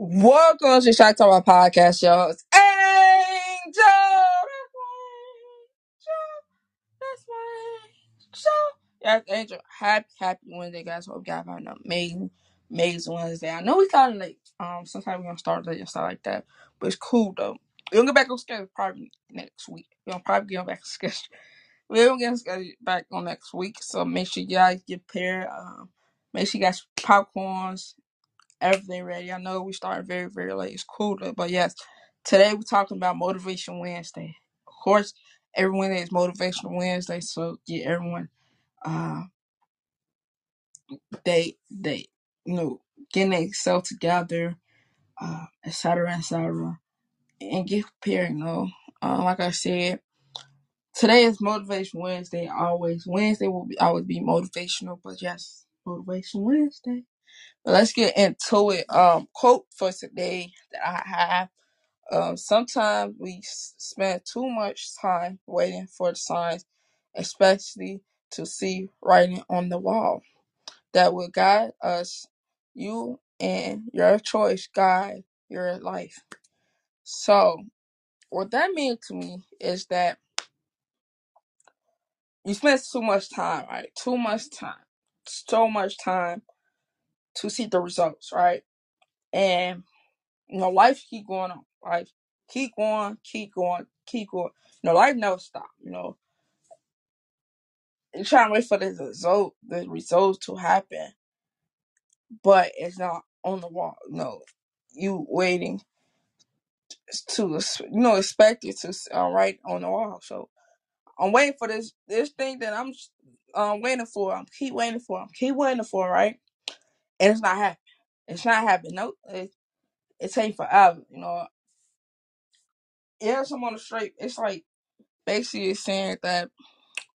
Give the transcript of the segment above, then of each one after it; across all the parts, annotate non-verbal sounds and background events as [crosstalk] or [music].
Welcome to Shock Talk Podcast, y'all. It's Angel. That's my angel. That's my angel. Yes, Angel. Happy, happy Wednesday, guys. Hope guys have an amazing, amazing Wednesday. I know we of late. Um, sometimes we're gonna start late and stuff like that, but it's cool though. We're gonna get back on schedule probably next week. We're gonna probably get back on [laughs] schedule. We're gonna get back on next week, so make sure guys get prepared. Um, make sure you guys popcorns, everything ready. I know we started very, very late. It's cool, but yes, today we're talking about Motivation Wednesday. Of course, every Wednesday is Motivational Wednesday, so get everyone, uh, they, they, you know, getting themselves together, uh, et cetera, et cetera, and get prepared. You know, uh, like I said, today is Motivation Wednesday. Always Wednesday will be always be motivational, but yes, Motivation Wednesday. Let's get into it. Um, quote for today that I have. Um, sometimes we spend too much time waiting for the signs, especially to see writing on the wall that will guide us. You and your choice guide your life. So, what that means to me is that you spend too much time, right? Too much time, so much time to see the results, right? And you know, life keep going on. Life keep going, keep going, keep going. You know, life never stop. You know, you're trying to wait for the result, the results to happen, but it's not on the wall. No, you waiting to, you know, expect it to uh, write on the wall. So I'm waiting for this this thing that I'm waiting for. I'm keep waiting for. I'm keep waiting for. Right, and it's not happening. It's not happening. No, it, it takes forever. You know, yes, I'm on the straight. It's like basically it's saying that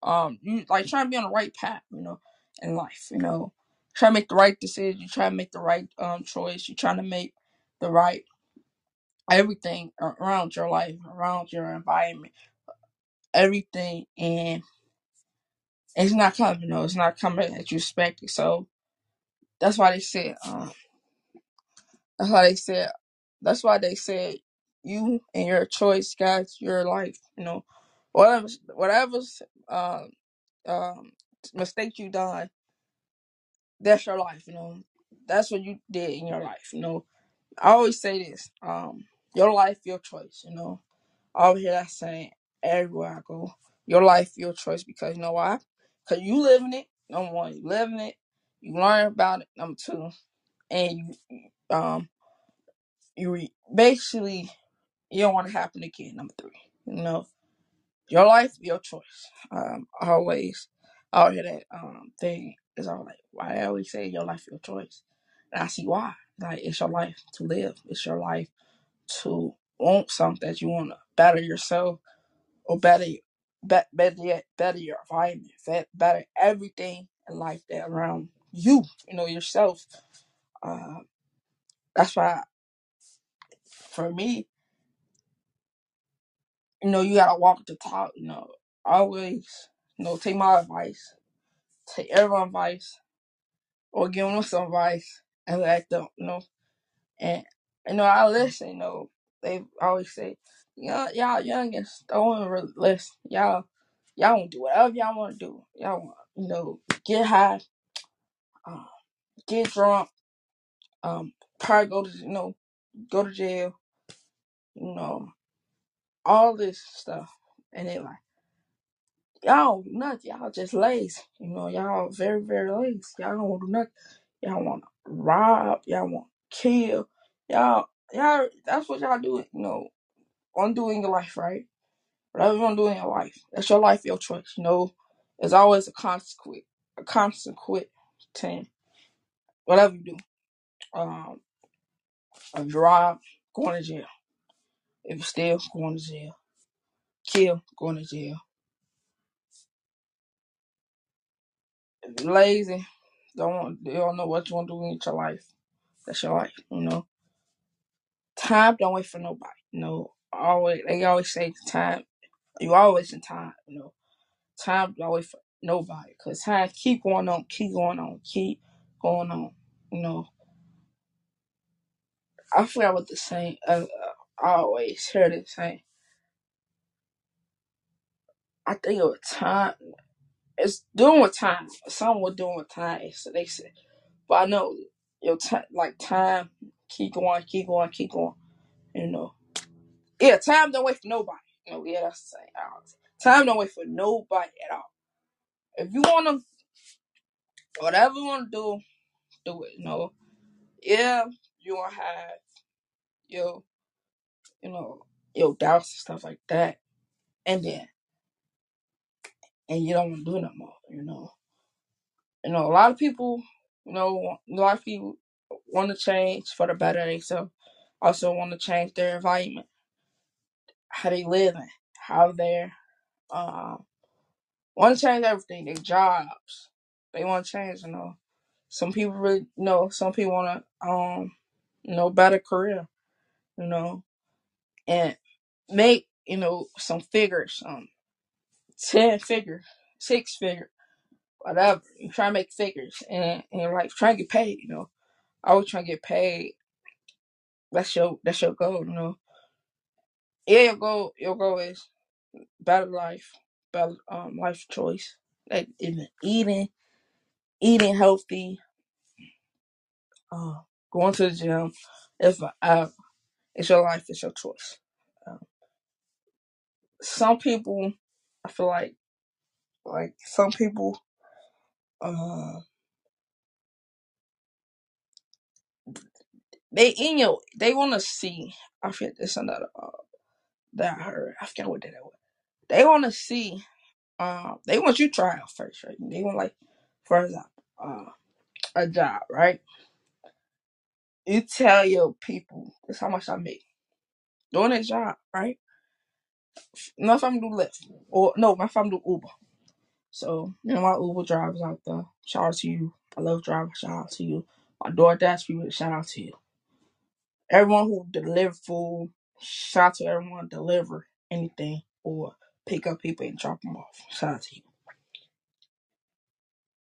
um you like trying to be on the right path, you know, in life, you know. Try to make the right decision, you try to make the right um choice, you're trying to make the right everything around your life, around your environment, everything and it's not coming, you know, it's not coming as you expected. So that's why they said, um that's why they said that's why they said you and your choice guys your life, you know. Whatever whatever's um um mistake you done that's your life, you know. That's what you did in your life, you know. I always say this, um, your life, your choice, you know. I always hear that saying everywhere I go. Your life, your choice, because you know why? Because you living it, number one, you living it, you learn about it, number two, and you um you re- basically you don't want to happen again, number three. You know. Your life, your choice. Um, always, I always hear that um thing is all like, why I always say your life, your choice, and I see why. Like it's your life to live. It's your life to want something that you want to better yourself or better, be, better yet, better your environment, better everything in life that around you. You know yourself. Uh, that's why for me, you know, you gotta walk the talk. You know, always, you know, take my advice, take everyone's advice or give them some advice and let them, you know. And you know, I listen. You know, they always say, "Y'all, y'all youngins don't really listen. Y'all, y'all want to do whatever y'all want to do. Y'all want, you know, get high, um, get drunk, um, probably go to, you know, go to jail. You know, all this stuff." And they like, y'all nothing. Y'all just lazy. You know, y'all very, very lazy. Y'all don't want to do nothing. Y'all want to rob. Y'all want to kill. Y'all, y'all, that's what y'all do. You know, want your life, right? Whatever you want to do in your life, that's your life, your choice. You know, there's always a consequence, a consequence to whatever you do. Um, if you going to jail. If you steal, going to jail. Kill, going to jail. If you're lazy, don't want, you don't know what you want to do with your life. That's your life, you know. Time don't wait for nobody. You know, always they always say time. You always in time. You know, time don't wait for nobody. Cause time keep going on, keep going on, keep going on. You know, I forgot what the saying. Uh, uh, I always hear this saying. I think it was time. It's doing with time. Some were doing with time. So they said, but I know your time, like time, keep going, keep going, keep going. You know, yeah, time don't wait for nobody. You know, yeah, that's the always. Time don't wait for nobody at all. If you wanna, whatever you wanna do, do it. You know, yeah, you gonna have your, you know, your doubts and stuff like that, and then, and you don't wanna do no more. You know, you know, a lot of people, you know, a lot of people want to change for the better themselves. Also want to change their environment, how they living, how they're, um, want to change everything. Their jobs, they want to change. You know, some people really, you know, some people want to, um, you know, better career. You know, and make you know some figures, um, ten figure, six figure, whatever. You try to make figures and and like try to get paid. You know, I always trying to get paid. That's your that's your goal. You know, yeah, your goal your goal is better life, better um life choice. Like even eating, eating healthy, uh, going to the gym. If uh, it's your life, it's your choice. Um, some people, I feel like like some people. uh. They in your they want to see. I feel this another uh, that I heard. I forget what that was. They want to see. Um, they want you to try out first, right? They want like, for example, uh, a job, right? You tell your people this how much I make doing that job, right? Not if I'm do Lyft or no, my I'm do Uber. So you know my Uber drivers out there. Shout out to you. I love driving. Shout out to you. My DoorDash people. Shout out to you. Everyone who deliver food, shout out to everyone deliver anything or pick up people and drop them off. Shout out to you.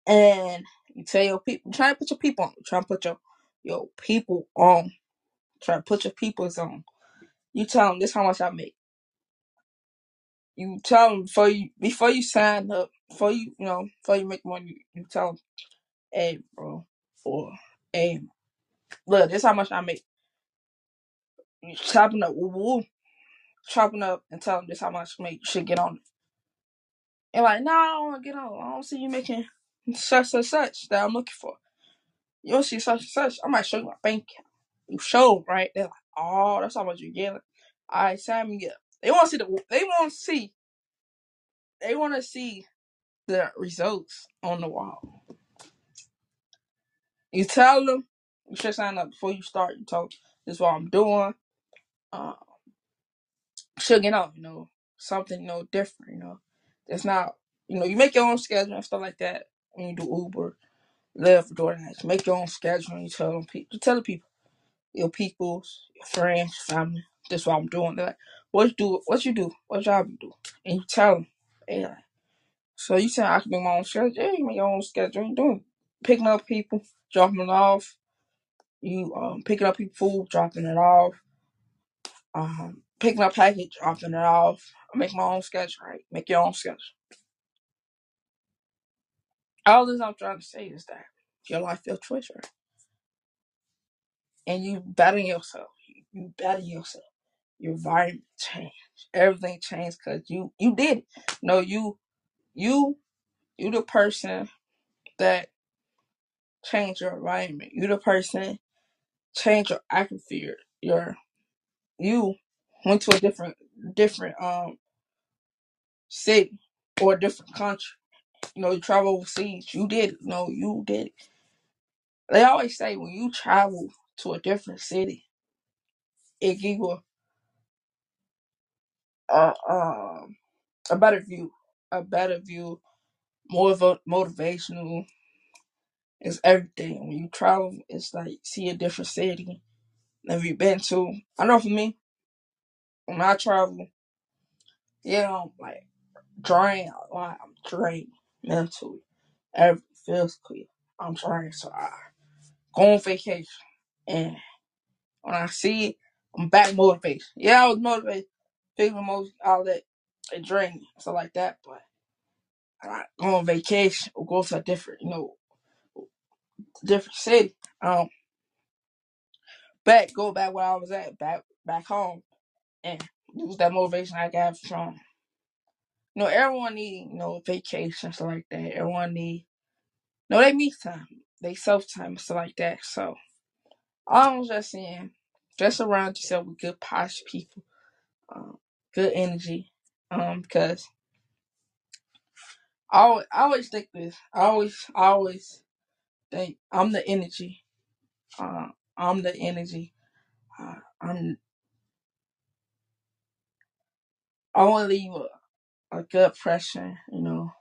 And you tell your people, try to put your people on. Try to put your your people on. Try to put your peoples on. You tell them this how much I make. You tell them before you before you sign up, before you you know before you make money. You tell them, hey bro, or hey look, this how much I make. You chopping up, woo woo, chopping up, and tell them this how much I. You should get on. And like, nah, I don't want to get on. I don't see you making such and such that I'm looking for. You don't see such and such. I might show you my bank account. You show right? They're like, oh, that's how much you get. All right, sign me up. They want to see the. They want to see. They want to see the results on the wall. You tell them you should sign up before you start. You them, this is what I'm doing. Uh, get on. You know, something you know different. You know, it's not. You know, you make your own schedule and stuff like that when you do Uber for DoorDash. Make your own schedule and you tell them you tell the people, your peoples, your friends, family, this is what I'm doing. They're like, what you do what you do, what job you do? And you tell them. They like, so you say I can make my own schedule? Yeah, you make your own schedule. You doing picking up people, dropping it off, you um picking up people food, dropping it off, picking up package, dropping it off. Make my own schedule, right? Make your own schedule. All this I'm trying to say is that your life, your choice, right? And you better yourself. You better yourself. your environment changed. Everything changed because you you did it. No, you you you the person that changed your environment. You the person change your atmosphere. Your you went to a different different um city or a different country. You know, you travel overseas. You did it. No, you did it. They always say when you travel to a different city, it give you a, a, a better view, a better view, more of a motivational. It's everything. When you travel, it's like see a different city. Have you been to? I know for me, when I travel, yeah, I'm like drained. Like, I'm drained mentally, every physically. I'm drained, so I go on vacation, and when I see it, I'm back motivated. Yeah, I was motivated, feeling most all that, it drained me, stuff like that. But I go on vacation or go to a different, you know, different city. Um, back go back where I was at, back back home, and use that motivation I got from. You know, everyone need you know vacation stuff like that. Everyone need no they me time, they self time stuff like that. So I'm just saying, just surround yourself with good posh people, um, good energy, um, because I always, I always think this. I always I always think I'm the energy. Uh, I'm the energy. Uh, I'm I want to leave a, a good impression, you know,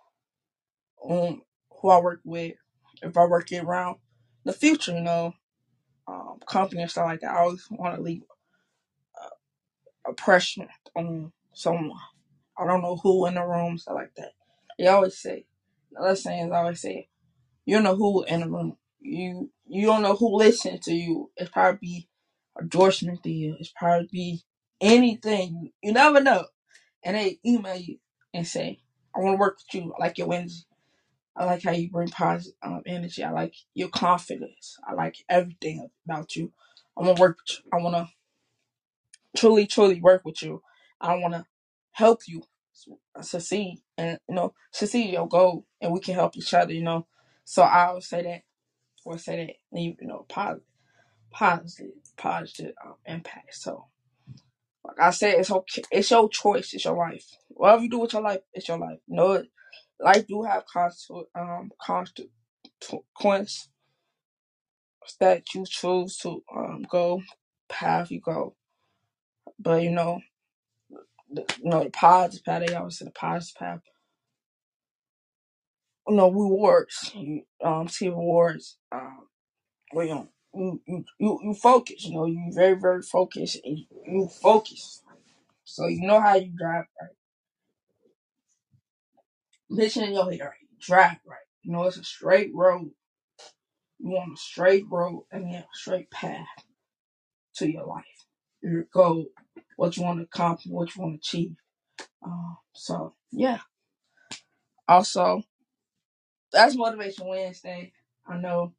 on who I work with. If I work it around the future, you know, um, company and stuff like that, I always want to leave a impression on someone. I don't know who in the room, stuff like that. They always say, the saying is I always say, you don't know who in the room. You you don't know who listens to you. It's probably endorsement to you. It's probably be anything. You never know. And they email you and say, I want to work with you. I like your energy. I like how you bring positive um, energy. I like your confidence. I like everything about you. I want to work with you. I want to truly, truly work with you. I want to help you succeed and, you know, succeed your goal. And we can help each other, you know. So I would say that, or say that, leave, you know, positive, positive, positive um, impact. So, like I said, it's okay. It's your choice. It's your life. Whatever you do with your life, it's your life. Know, life do have constant, um, that you choose to um go path you go. But you know, the, you know the positive path. They always say the positive path. You know, rewards. You um see rewards. Um, you know, you, you you focus. You know, you very very focused. And you, you focus. So you know how you drive right. Listen in your head right. Drive right. You know, it's a straight road. You want a straight road and then a straight path to your life, your goal, what you want to accomplish, what you want to achieve. Um, so yeah. Also, that's Motivation Wednesday. I know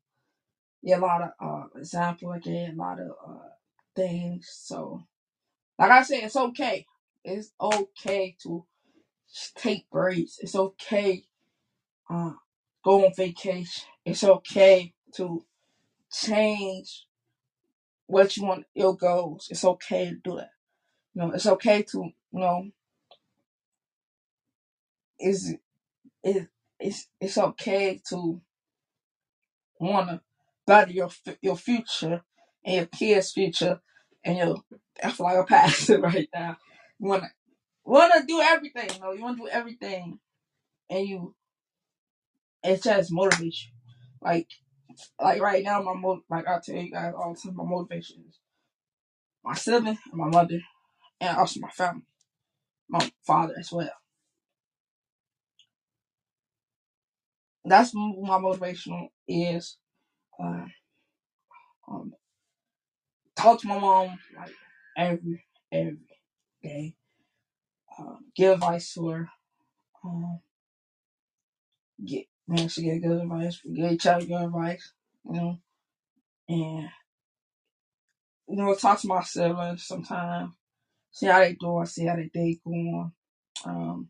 yeah, a lot of uh example again, a lot of uh things. So like I said, it's okay. It's okay to take breaks. It's okay uh go on vacation. It's okay to change what you want your goals. It's okay to do that. You know, it's okay to you know it's it, it's it's okay to wanna better your your future and your kids' future and your that's like a pastor [laughs] right now. You wanna wanna do everything, you know, you wanna do everything and you it just motivates you. Like like right now my mo like I tell you guys all the time my motivation is my sibling and my mother and also my family. My father as well. That's m- my motivation is uh, um talk to my mom like every every day. Um, give advice to her. Um, get man, she get good advice. We get each other good advice, you know, and you know, talk to my siblings sometimes. See how they doing, see how they day going. Um,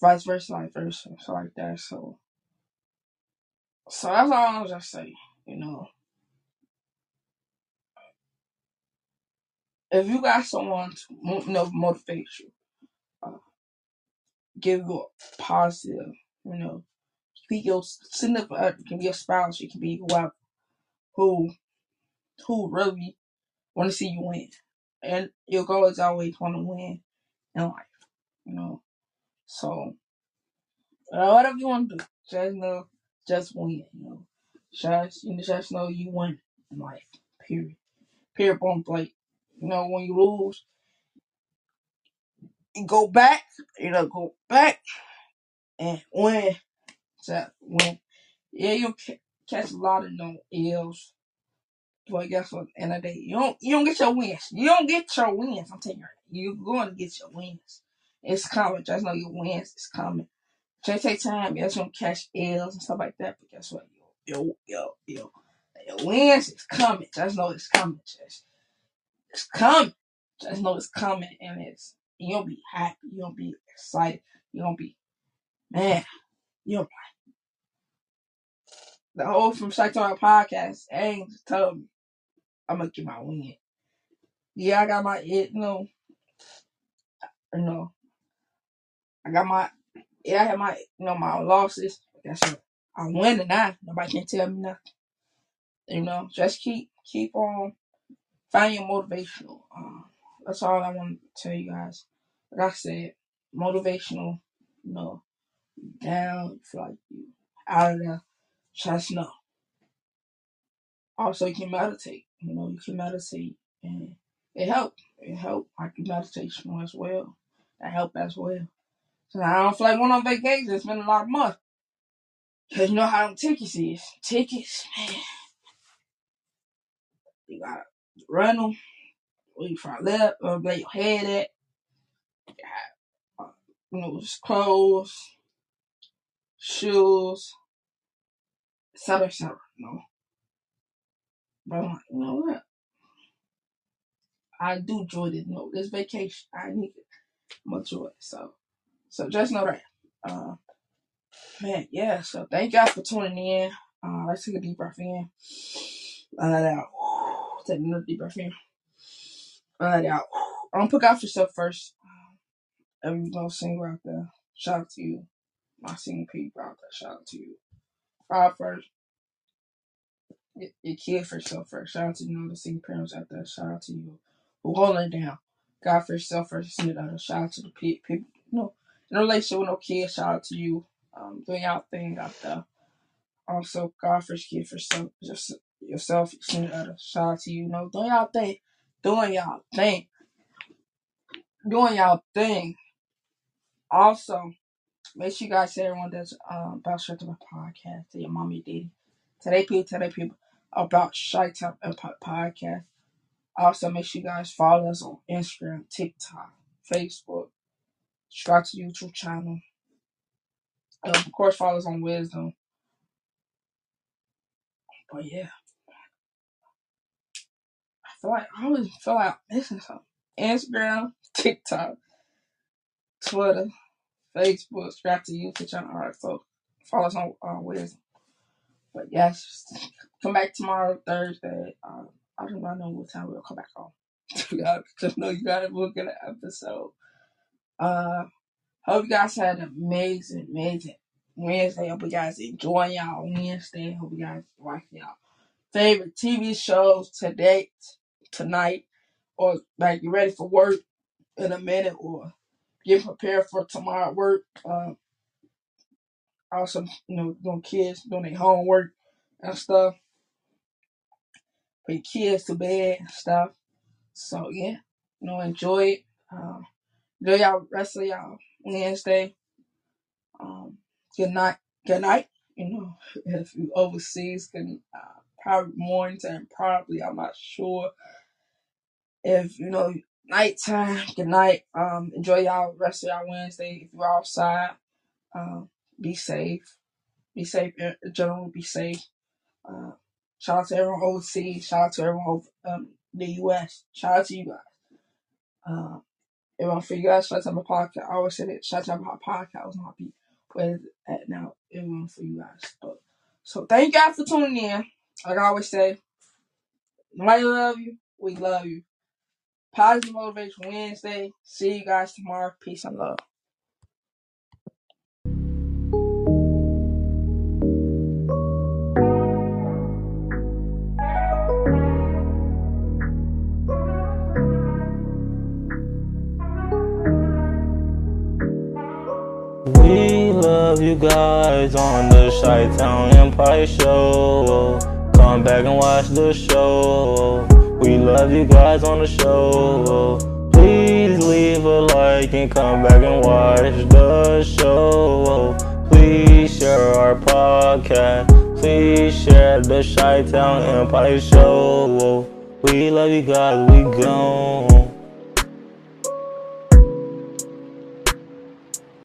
vice versa, vice versa, so like that. So, so that's all I was just say. You know, if you got someone to you know motivate you, uh, give you a positive, you know, be your significant, other, it can be your spouse, it can be whoever who who really want to see you win. and your goal is always want to win in life. You know, so uh, whatever you want to do, just know, just win. You know, just you just know you win in life. Period. Period. Point blank. You know, when you lose, you go back. You know, go back and win. So win. Yeah, you ca- catch a lot of no L's. But guess what? End of the day, you don't you don't get your wins. You don't get your wins. I'm telling you, you're going to get your wins. It's coming. Just know your wins is coming. Just take time. You don't catch L's and stuff like that. But guess what? Yo, yo, yo, yo. Your wins is coming. Just know it's coming. Just it's coming. Just know it's coming, and it's you'll be happy. You'll be excited. Gonna be man. You'll be the whole from Talk podcast. Ames told me I'm gonna get my win. Yeah, I got my it. You know, you know, I got my yeah. I had my you know my losses. Guess what? I'm winning now. Nobody can tell me nothing. You know, just keep keep on finding your motivational. Um, that's all I want to tell you guys. Like I said, motivational. You know, down, feel like you out of there. Just know. Also, you can meditate. You know, you can meditate, and it helped. It helped. I can meditation as well. That helped as well. So I don't feel like going on vacation. It's been a lot of money. Cause you know how them tickets is. Tickets, man. You gotta run them. Where you try left or lay your head at. Uh, you know, just clothes, shoes, etc. etc. You know. But I'm like, you know what? I do enjoy this. You know, this vacation. I need it. I'm enjoy it. So, so just know that. Uh, man, yeah. So thank y'all for tuning in. Uh, let's take a deep breath in. Let it out. Take another deep breath in. Let it out. Gonna put out yourself first. Every little single out there. Shout out to you. My single people out there. Shout out to you. God first. Your, your kid for yourself first. Shout out to you know the single parents out there. Shout out to you. Holding it down. God for yourself first. Shout out to the pe- people. You know, in a relationship with no kids. Shout out to you. Um, doing y'all thing there. Also, God first kid for self, just yourself. It out. Shout out to you. Know, doing y'all thing. Doing y'all thing. Doing y'all thing. Also, Make sure you guys tell everyone that's um, about Shut Up Podcast to your mommy, daddy. Today, people, today people about Shut Up Podcast. Also, make sure you guys follow us on Instagram, TikTok, Facebook. Subscribe to YouTube channel. Of course, follow us on Wisdom. But yeah, I feel like I always feel like I'm missing something. Instagram, [laughs] TikTok, Twitter, Facebook. Subscribe to YouTube channel. All right, so follow us on uh, Wisdom. But yes, come back tomorrow, Thursday. Um, I do not know what time we'll come back on. [laughs] I just know you gotta look at episode. Uh, hope you guys had an amazing, amazing Wednesday. Hope you guys enjoy y'all Wednesday. Hope you guys watch y'all favorite TV shows today, tonight, or like you ready for work in a minute, or get prepared for tomorrow work. Uh, also, you know, doing kids doing their homework and stuff. Put your kids to bed and stuff. So yeah, you know, enjoy it. Um, enjoy y'all rest of y'all Wednesday. Um, good night. Good night. You know, [laughs] if you overseas, can uh, probably morning time. Probably, I'm not sure. If you know, nighttime. Good night. Um, enjoy y'all rest of y'all Wednesday. If you're outside, um, be safe. Be safe. In general, be safe. Uh, shout out to everyone overseas. Shout out to everyone over um, the U.S. Shout out to you guys. Uh, everyone for you guys, to my podcast. I always say out to my podcast was not be where it's at now. Everyone for you guys. But, so thank you guys for tuning in. Like I always say, nobody love you. We love you. Positive Motivation Wednesday. See you guys tomorrow. Peace and love. You guys on the Chi Town Empire Show. Come back and watch the show. We love you guys on the show. Please leave a like and come back and watch the show. Please share our podcast. Please share the Chi Town Empire Show. We love you guys. We gone.